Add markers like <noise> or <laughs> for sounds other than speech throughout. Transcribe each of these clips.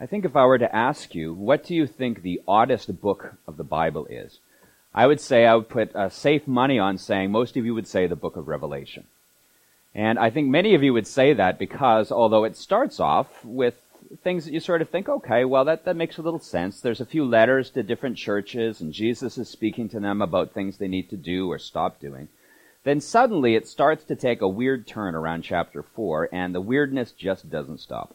I think if I were to ask you, what do you think the oddest book of the Bible is? I would say I would put uh, safe money on saying most of you would say the book of Revelation. And I think many of you would say that because although it starts off with things that you sort of think, okay, well, that, that makes a little sense. There's a few letters to different churches, and Jesus is speaking to them about things they need to do or stop doing. Then suddenly it starts to take a weird turn around chapter 4, and the weirdness just doesn't stop.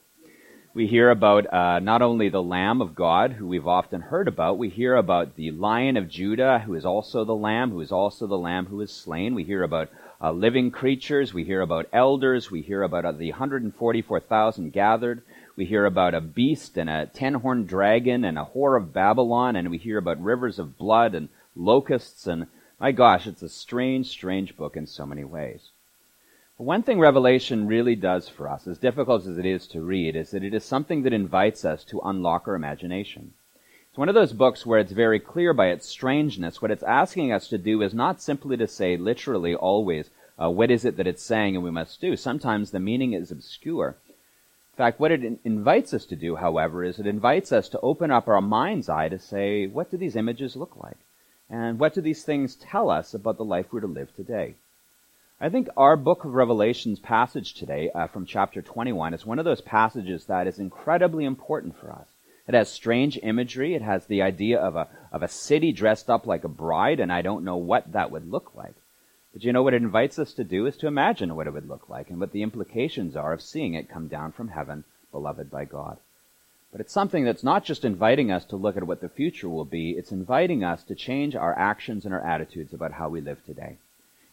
We hear about uh, not only the Lamb of God, who we've often heard about, we hear about the Lion of Judah, who is also the Lamb, who is also the Lamb who is slain. We hear about uh, living creatures. We hear about elders. We hear about uh, the 144,000 gathered. We hear about a beast and a ten horned dragon and a whore of Babylon, and we hear about rivers of blood and locusts, and my gosh, it's a strange, strange book in so many ways. One thing Revelation really does for us, as difficult as it is to read, is that it is something that invites us to unlock our imagination. It's one of those books where it's very clear by its strangeness. What it's asking us to do is not simply to say literally always, uh, what is it that it's saying and we must do. Sometimes the meaning is obscure. In fact, what it invites us to do, however, is it invites us to open up our mind's eye to say, what do these images look like? And what do these things tell us about the life we're to live today? I think our book of Revelations passage today uh, from chapter 21 is one of those passages that is incredibly important for us. It has strange imagery. It has the idea of a, of a city dressed up like a bride, and I don't know what that would look like. But you know what it invites us to do is to imagine what it would look like and what the implications are of seeing it come down from heaven, beloved by God. But it's something that's not just inviting us to look at what the future will be, it's inviting us to change our actions and our attitudes about how we live today.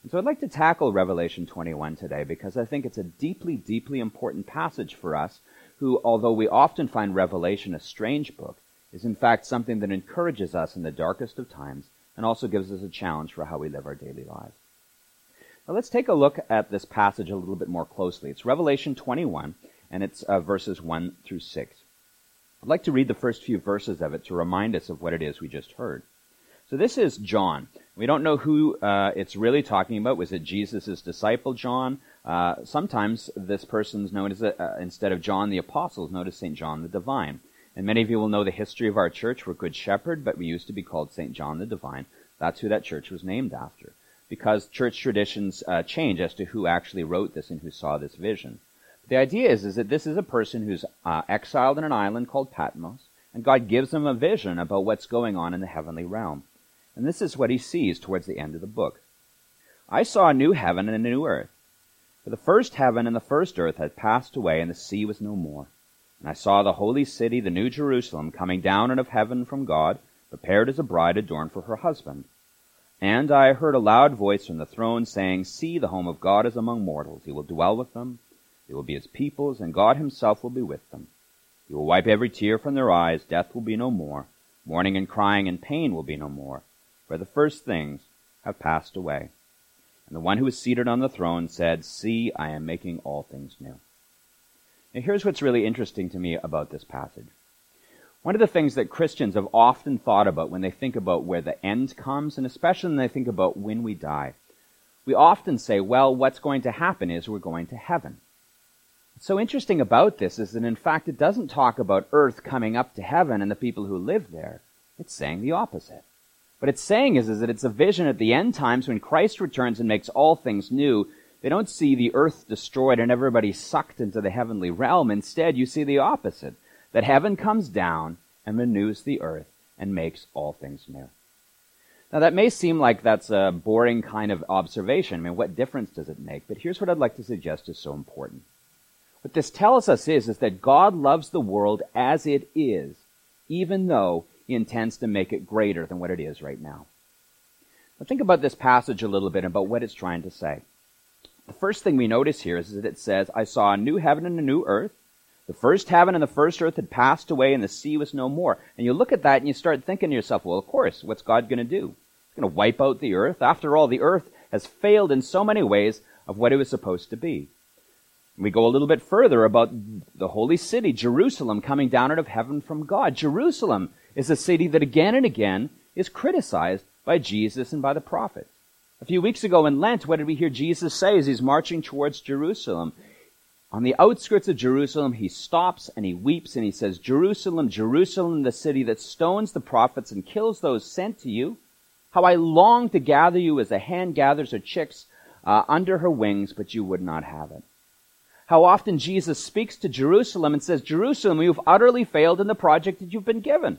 And so I'd like to tackle Revelation 21 today because I think it's a deeply, deeply important passage for us who, although we often find Revelation a strange book, is in fact something that encourages us in the darkest of times and also gives us a challenge for how we live our daily lives. Now let's take a look at this passage a little bit more closely. It's Revelation 21, and it's uh, verses 1 through 6. I'd like to read the first few verses of it to remind us of what it is we just heard. So this is John. We don't know who uh, it's really talking about. Was it Jesus' disciple John? Uh, sometimes this person's known as, uh, instead of John the Apostle, is known as St. John the Divine. And many of you will know the history of our church. We're Good Shepherd, but we used to be called St. John the Divine. That's who that church was named after because church traditions uh, change as to who actually wrote this and who saw this vision. The idea is, is that this is a person who's uh, exiled in an island called Patmos, and God gives him a vision about what's going on in the heavenly realm. And this is what he sees towards the end of the book. I saw a new heaven and a new earth. For the first heaven and the first earth had passed away, and the sea was no more. And I saw the holy city, the new Jerusalem, coming down out of heaven from God, prepared as a bride adorned for her husband. And I heard a loud voice from the throne saying, See, the home of God is among mortals. He will dwell with them. They will be his peoples, and God himself will be with them. He will wipe every tear from their eyes. Death will be no more. Mourning and crying and pain will be no more. For the first things have passed away. And the one who was seated on the throne said, See, I am making all things new. Now here's what's really interesting to me about this passage. One of the things that Christians have often thought about when they think about where the end comes, and especially when they think about when we die, we often say, well, what's going to happen is we're going to heaven. What's so interesting about this is that in fact it doesn't talk about earth coming up to heaven and the people who live there. It's saying the opposite. What it's saying is, is that it's a vision at the end times when Christ returns and makes all things new. They don't see the earth destroyed and everybody sucked into the heavenly realm. Instead, you see the opposite that heaven comes down and renews the earth and makes all things new. Now that may seem like that's a boring kind of observation. I mean, what difference does it make? But here's what I'd like to suggest is so important. What this tells us is, is that God loves the world as it is, even though intends to make it greater than what it is right now. Now think about this passage a little bit about what it's trying to say. The first thing we notice here is that it says, I saw a new heaven and a new earth, the first heaven and the first earth had passed away and the sea was no more. And you look at that and you start thinking to yourself, well, of course, what's God going to do? He's going to wipe out the earth. After all, the earth has failed in so many ways of what it was supposed to be. We go a little bit further about the holy city, Jerusalem, coming down out of heaven from God. Jerusalem is a city that again and again is criticized by Jesus and by the prophets. A few weeks ago in Lent, what did we hear Jesus say as he's marching towards Jerusalem? On the outskirts of Jerusalem, he stops and he weeps and he says, Jerusalem, Jerusalem, the city that stones the prophets and kills those sent to you. How I long to gather you as a hen gathers her chicks uh, under her wings, but you would not have it. How often Jesus speaks to Jerusalem and says, Jerusalem, you've utterly failed in the project that you've been given.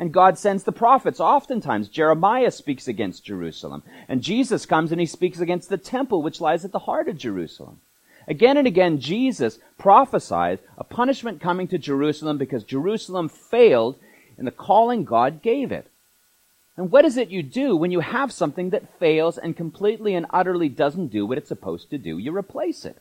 And God sends the prophets. Oftentimes, Jeremiah speaks against Jerusalem. And Jesus comes and he speaks against the temple, which lies at the heart of Jerusalem. Again and again, Jesus prophesied a punishment coming to Jerusalem because Jerusalem failed in the calling God gave it. And what is it you do when you have something that fails and completely and utterly doesn't do what it's supposed to do? You replace it.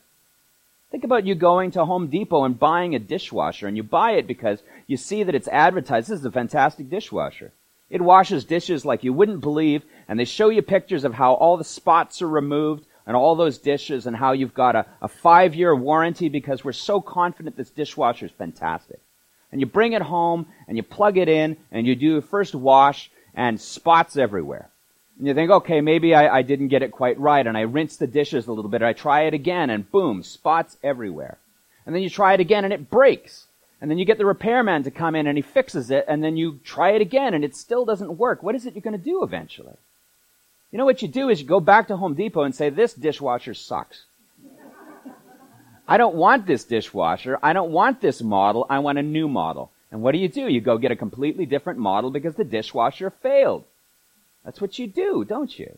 Think about you going to Home Depot and buying a dishwasher, and you buy it because you see that it's advertised. This is a fantastic dishwasher. It washes dishes like you wouldn't believe, and they show you pictures of how all the spots are removed and all those dishes and how you've got a, a five year warranty because we're so confident this dishwasher is fantastic. And you bring it home and you plug it in and you do a first wash and spots everywhere. And you think, okay, maybe I, I didn't get it quite right, and I rinse the dishes a little bit, I try it again, and boom, spots everywhere. And then you try it again, and it breaks. And then you get the repairman to come in, and he fixes it, and then you try it again, and it still doesn't work. What is it you're going to do eventually? You know what you do is you go back to Home Depot and say, this dishwasher sucks. I don't want this dishwasher. I don't want this model. I want a new model. And what do you do? You go get a completely different model because the dishwasher failed. That's what you do, don't you?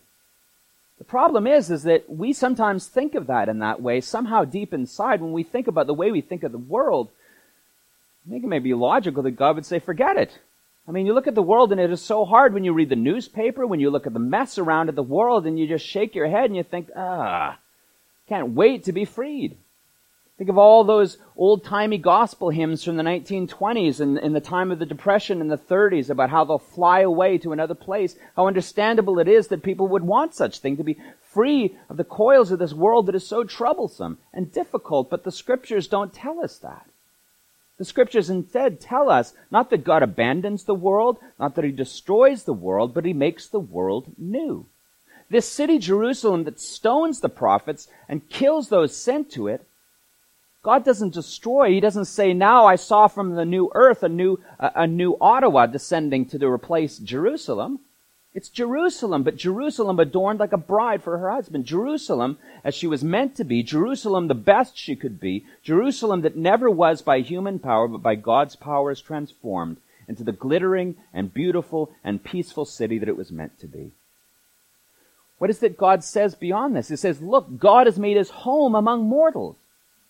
The problem is, is that we sometimes think of that in that way, somehow deep inside, when we think about the way we think of the world, I think it may be logical that God would say, forget it. I mean, you look at the world and it is so hard when you read the newspaper, when you look at the mess around at the world and you just shake your head and you think, ah, can't wait to be freed. Think of all those old-timey gospel hymns from the 1920s and in the time of the Depression in the 30s about how they'll fly away to another place. How understandable it is that people would want such thing to be free of the coils of this world that is so troublesome and difficult, but the scriptures don't tell us that. The scriptures instead tell us not that God abandons the world, not that he destroys the world, but he makes the world new. This city, Jerusalem, that stones the prophets and kills those sent to it, God doesn't destroy. He doesn't say, now I saw from the new earth a new, a, new Ottawa descending to replace Jerusalem. It's Jerusalem, but Jerusalem adorned like a bride for her husband. Jerusalem as she was meant to be. Jerusalem the best she could be. Jerusalem that never was by human power, but by God's power is transformed into the glittering and beautiful and peaceful city that it was meant to be. What is it God says beyond this? He says, look, God has made his home among mortals.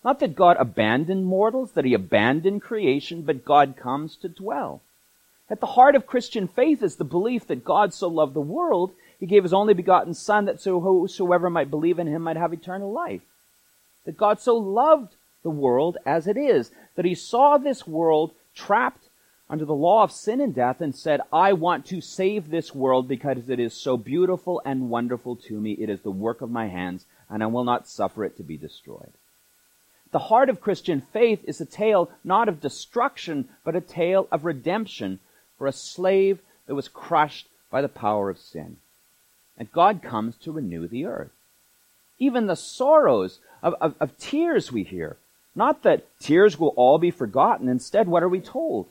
Not that God abandoned mortals, that he abandoned creation, but God comes to dwell. At the heart of Christian faith is the belief that God so loved the world, he gave his only begotten Son that so whosoever might believe in him might have eternal life. That God so loved the world as it is, that he saw this world trapped under the law of sin and death and said, I want to save this world because it is so beautiful and wonderful to me. It is the work of my hands, and I will not suffer it to be destroyed. The heart of Christian faith is a tale not of destruction, but a tale of redemption for a slave that was crushed by the power of sin. And God comes to renew the earth. Even the sorrows of, of, of tears we hear. Not that tears will all be forgotten. Instead, what are we told?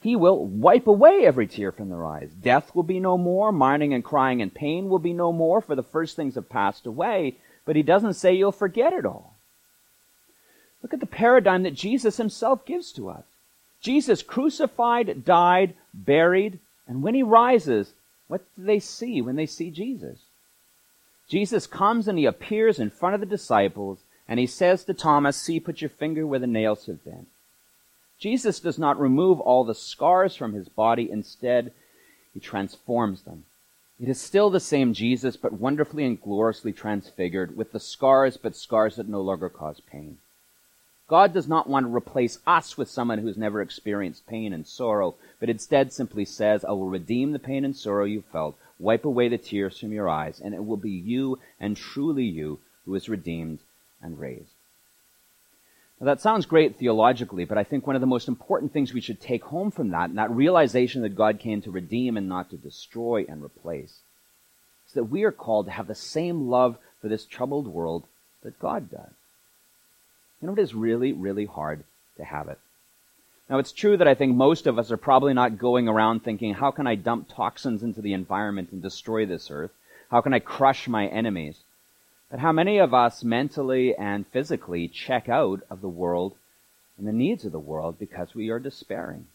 He will wipe away every tear from their eyes. Death will be no more. Mourning and crying and pain will be no more, for the first things have passed away. But he doesn't say you'll forget it all. Look at the paradigm that Jesus himself gives to us. Jesus crucified, died, buried, and when he rises, what do they see when they see Jesus? Jesus comes and he appears in front of the disciples and he says to Thomas, see, put your finger where the nails have been. Jesus does not remove all the scars from his body. Instead, he transforms them. It is still the same Jesus, but wonderfully and gloriously transfigured with the scars, but scars that no longer cause pain. God does not want to replace us with someone who's never experienced pain and sorrow, but instead simply says, I will redeem the pain and sorrow you felt, wipe away the tears from your eyes, and it will be you and truly you who is redeemed and raised. Now that sounds great theologically, but I think one of the most important things we should take home from that, and that realization that God came to redeem and not to destroy and replace, is that we are called to have the same love for this troubled world that God does. You know, it is really, really hard to have it. Now, it's true that I think most of us are probably not going around thinking, how can I dump toxins into the environment and destroy this earth? How can I crush my enemies? But how many of us mentally and physically check out of the world and the needs of the world because we are despairing?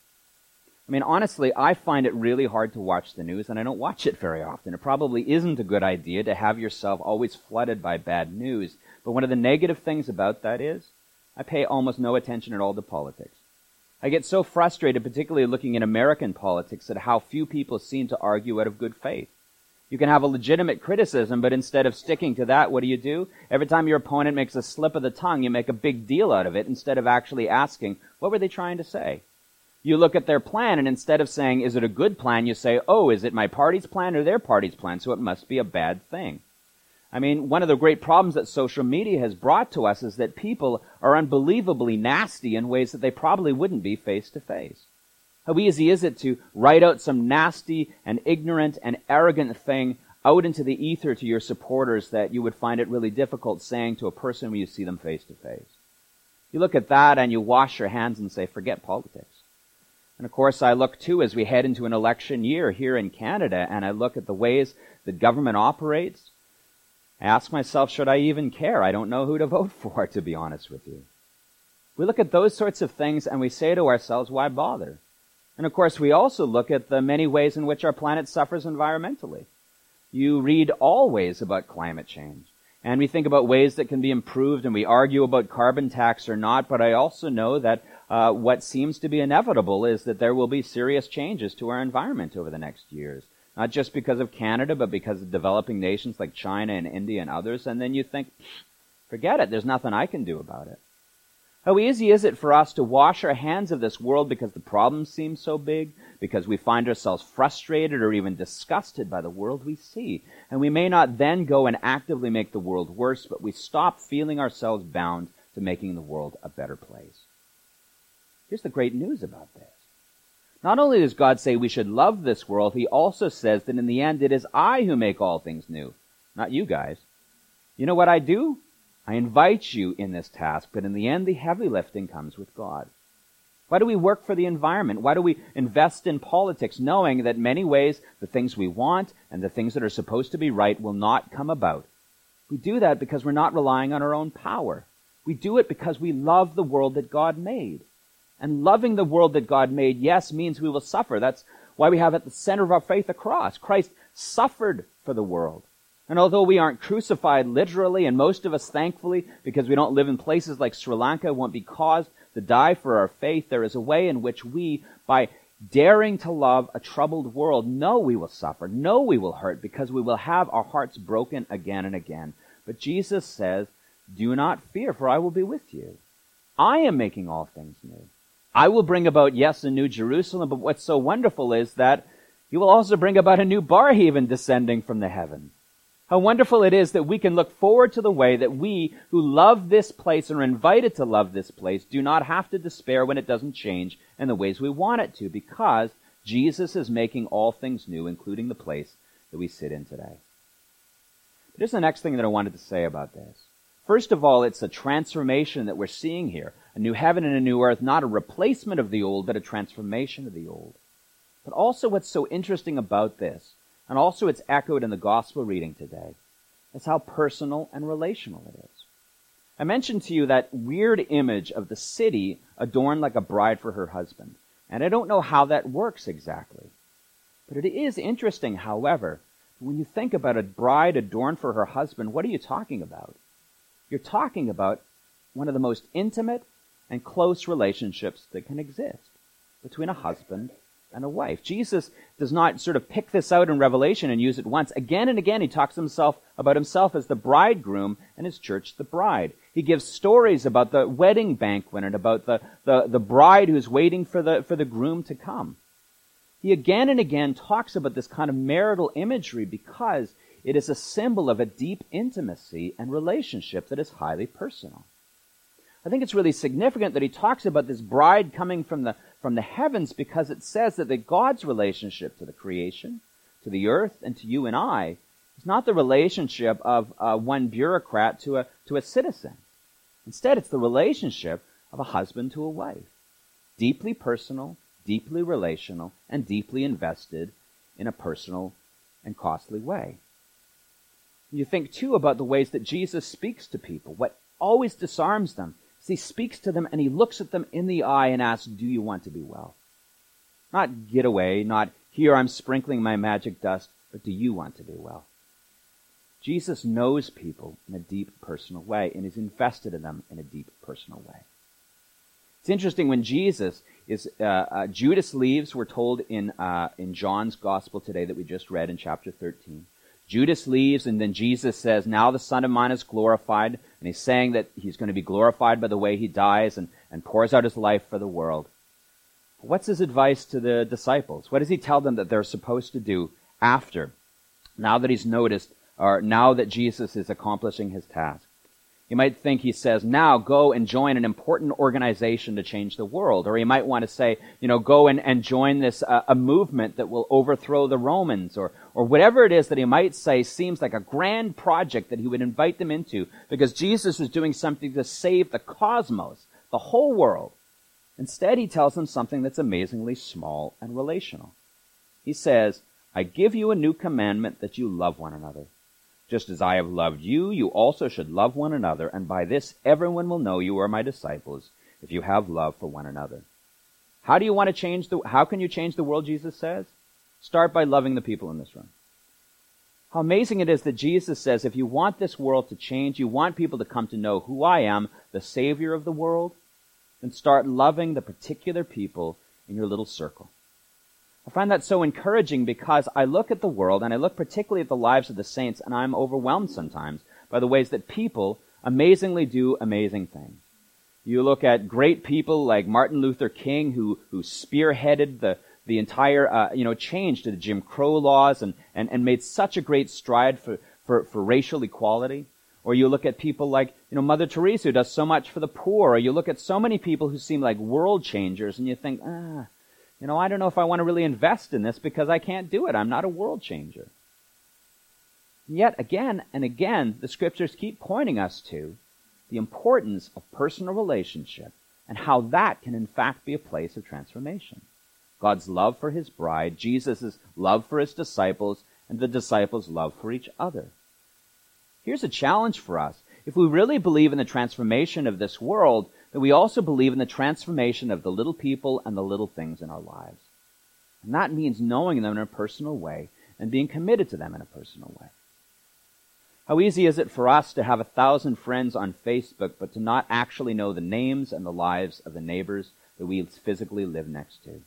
I mean, honestly, I find it really hard to watch the news, and I don't watch it very often. It probably isn't a good idea to have yourself always flooded by bad news. But one of the negative things about that is I pay almost no attention at all to politics. I get so frustrated, particularly looking at American politics, at how few people seem to argue out of good faith. You can have a legitimate criticism, but instead of sticking to that, what do you do? Every time your opponent makes a slip of the tongue, you make a big deal out of it instead of actually asking, what were they trying to say? You look at their plan, and instead of saying, is it a good plan, you say, oh, is it my party's plan or their party's plan? So it must be a bad thing. I mean, one of the great problems that social media has brought to us is that people are unbelievably nasty in ways that they probably wouldn't be face to face. How easy is it to write out some nasty and ignorant and arrogant thing out into the ether to your supporters that you would find it really difficult saying to a person when you see them face to face? You look at that and you wash your hands and say, forget politics. And of course, I look too as we head into an election year here in Canada, and I look at the ways that government operates. I ask myself, should I even care? I don't know who to vote <laughs> for, to be honest with you. We look at those sorts of things and we say to ourselves, why bother? And of course, we also look at the many ways in which our planet suffers environmentally. You read always about climate change. And we think about ways that can be improved and we argue about carbon tax or not, but I also know that uh, what seems to be inevitable is that there will be serious changes to our environment over the next years. Not just because of Canada, but because of developing nations like China and India and others. And then you think, forget it, there's nothing I can do about it. How easy is it for us to wash our hands of this world because the problems seem so big, because we find ourselves frustrated or even disgusted by the world we see. And we may not then go and actively make the world worse, but we stop feeling ourselves bound to making the world a better place. Here's the great news about this. Not only does God say we should love this world, He also says that in the end it is I who make all things new, not you guys. You know what I do? I invite you in this task, but in the end the heavy lifting comes with God. Why do we work for the environment? Why do we invest in politics knowing that many ways the things we want and the things that are supposed to be right will not come about? We do that because we're not relying on our own power. We do it because we love the world that God made. And loving the world that God made, yes, means we will suffer. That's why we have at the center of our faith a cross. Christ suffered for the world. And although we aren't crucified literally, and most of us, thankfully, because we don't live in places like Sri Lanka, won't be caused to die for our faith, there is a way in which we, by daring to love a troubled world, know we will suffer, know we will hurt, because we will have our hearts broken again and again. But Jesus says, Do not fear, for I will be with you. I am making all things new. I will bring about, yes, a new Jerusalem, but what's so wonderful is that you will also bring about a new bar Barrhaven descending from the heaven. How wonderful it is that we can look forward to the way that we who love this place and are invited to love this place do not have to despair when it doesn't change in the ways we want it to because Jesus is making all things new, including the place that we sit in today. But here's the next thing that I wanted to say about this. First of all, it's a transformation that we're seeing here a new heaven and a new earth, not a replacement of the old, but a transformation of the old. But also what's so interesting about this, and also it's echoed in the gospel reading today, is how personal and relational it is. I mentioned to you that weird image of the city adorned like a bride for her husband. And I don't know how that works exactly. But it is interesting, however, when you think about a bride adorned for her husband, what are you talking about? You're talking about one of the most intimate and close relationships that can exist between a husband and a wife. Jesus does not sort of pick this out in Revelation and use it once. Again and again, he talks himself about himself as the bridegroom and his church the bride. He gives stories about the wedding banquet and about the, the, the bride who's waiting for the, for the groom to come. He again and again talks about this kind of marital imagery because it is a symbol of a deep intimacy and relationship that is highly personal. I think it's really significant that he talks about this bride coming from the, from the heavens because it says that the God's relationship to the creation, to the earth, and to you and I is not the relationship of uh, one bureaucrat to a, to a citizen. Instead, it's the relationship of a husband to a wife. Deeply personal, deeply relational, and deeply invested in a personal and costly way. You think too about the ways that Jesus speaks to people. What always disarms them he speaks to them and he looks at them in the eye and asks, Do you want to be well? Not get away, not here I'm sprinkling my magic dust, but do you want to be well? Jesus knows people in a deep personal way and is invested in them in a deep personal way. It's interesting when Jesus is uh, uh, Judas leaves. We're told in uh, in John's gospel today that we just read in chapter 13. Judas leaves, and then Jesus says, "Now the Son of Man is glorified," and he's saying that he's going to be glorified by the way he dies and, and pours out his life for the world. What's his advice to the disciples? What does he tell them that they're supposed to do after? Now that he's noticed or now that Jesus is accomplishing his task. You might think he says, now go and join an important organization to change the world. Or he might want to say, you know, go and, and join this, uh, a movement that will overthrow the Romans. Or, or whatever it is that he might say seems like a grand project that he would invite them into because Jesus was doing something to save the cosmos, the whole world. Instead, he tells them something that's amazingly small and relational. He says, I give you a new commandment that you love one another. Just as I have loved you, you also should love one another, and by this everyone will know you are my disciples, if you have love for one another. How do you want to change the, how can you change the world, Jesus says? Start by loving the people in this room. How amazing it is that Jesus says, if you want this world to change, you want people to come to know who I am, the Savior of the world, then start loving the particular people in your little circle. I find that so encouraging because I look at the world and I look particularly at the lives of the saints and I'm overwhelmed sometimes by the ways that people amazingly do amazing things. You look at great people like Martin Luther King who, who spearheaded the, the entire, uh, you know, change to the Jim Crow laws and, and, and made such a great stride for, for, for racial equality. Or you look at people like, you know, Mother Teresa who does so much for the poor. Or you look at so many people who seem like world changers and you think, ah, you know, I don't know if I want to really invest in this because I can't do it. I'm not a world changer. And yet, again and again, the scriptures keep pointing us to the importance of personal relationship and how that can in fact be a place of transformation. God's love for his bride, Jesus' love for his disciples, and the disciples' love for each other. Here's a challenge for us. If we really believe in the transformation of this world, that we also believe in the transformation of the little people and the little things in our lives. And that means knowing them in a personal way and being committed to them in a personal way. How easy is it for us to have a thousand friends on Facebook, but to not actually know the names and the lives of the neighbors that we physically live next to?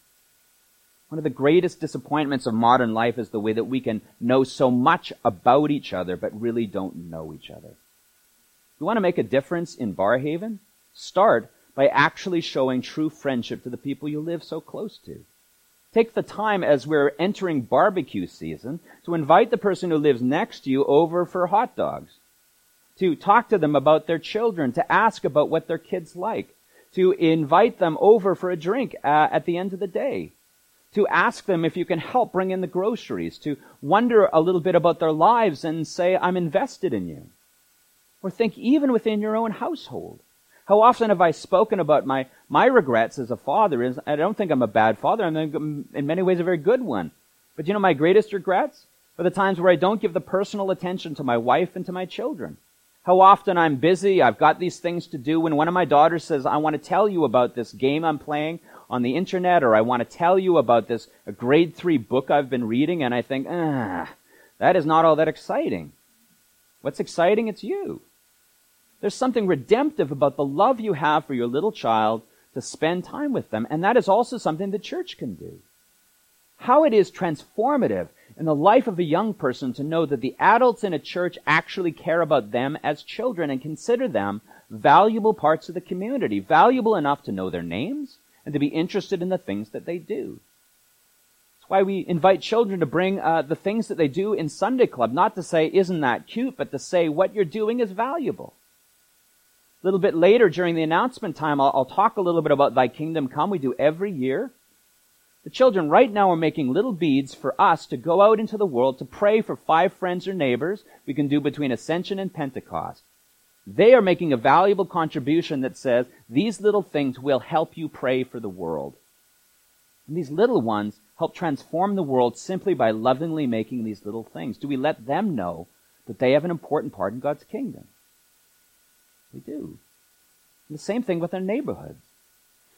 One of the greatest disappointments of modern life is the way that we can know so much about each other, but really don't know each other. You want to make a difference in Barrhaven? Start by actually showing true friendship to the people you live so close to. Take the time as we're entering barbecue season to invite the person who lives next to you over for hot dogs. To talk to them about their children, to ask about what their kids like, to invite them over for a drink uh, at the end of the day, to ask them if you can help bring in the groceries, to wonder a little bit about their lives and say, I'm invested in you. Or think even within your own household. How often have I spoken about my, my regrets as a father? Is I don't think I'm a bad father. I'm in many ways a very good one. But you know my greatest regrets are the times where I don't give the personal attention to my wife and to my children. How often I'm busy, I've got these things to do. When one of my daughters says, I want to tell you about this game I'm playing on the internet, or I want to tell you about this grade three book I've been reading, and I think, ah, that is not all that exciting. What's exciting? It's you. There's something redemptive about the love you have for your little child to spend time with them, and that is also something the church can do. How it is transformative in the life of a young person to know that the adults in a church actually care about them as children and consider them valuable parts of the community, valuable enough to know their names and to be interested in the things that they do. That's why we invite children to bring uh, the things that they do in Sunday Club, not to say, isn't that cute, but to say, what you're doing is valuable. A little bit later during the announcement time, I'll, I'll talk a little bit about Thy Kingdom Come. We do every year. The children right now are making little beads for us to go out into the world to pray for five friends or neighbors we can do between Ascension and Pentecost. they are making a valuable contribution that says these little things will help you pray for the world. And these little ones help transform the world simply by lovingly making these little things. Do we let them know that they have an important part in God's kingdom? We do. And the same thing with our neighborhoods.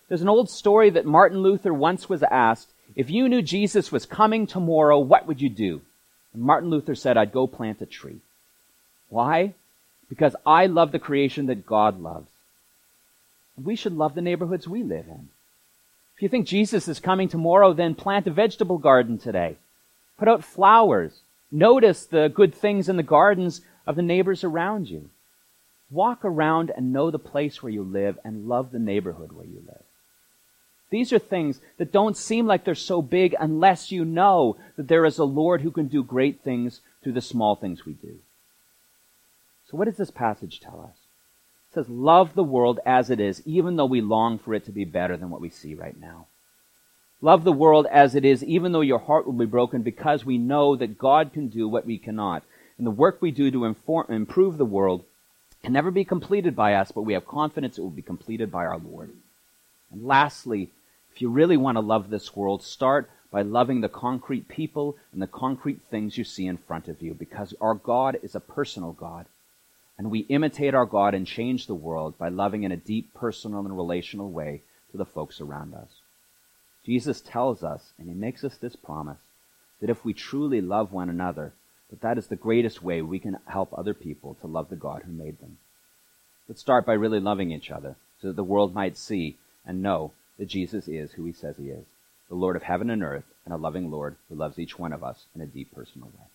There's an old story that Martin Luther once was asked, if you knew Jesus was coming tomorrow, what would you do? And Martin Luther said, I'd go plant a tree. Why? Because I love the creation that God loves. We should love the neighborhoods we live in. If you think Jesus is coming tomorrow, then plant a vegetable garden today. Put out flowers. Notice the good things in the gardens of the neighbors around you. Walk around and know the place where you live and love the neighborhood where you live. These are things that don't seem like they're so big unless you know that there is a Lord who can do great things through the small things we do. So what does this passage tell us? It says, love the world as it is, even though we long for it to be better than what we see right now. Love the world as it is, even though your heart will be broken, because we know that God can do what we cannot. And the work we do to inform, improve the world can never be completed by us, but we have confidence it will be completed by our Lord. And lastly, if you really want to love this world, start by loving the concrete people and the concrete things you see in front of you, because our God is a personal God. And we imitate our God and change the world by loving in a deep, personal, and relational way to the folks around us. Jesus tells us, and he makes us this promise, that if we truly love one another, that that is the greatest way we can help other people to love the God who made them. Let's start by really loving each other so that the world might see and know that Jesus is who he says he is, the Lord of heaven and earth, and a loving Lord who loves each one of us in a deep personal way.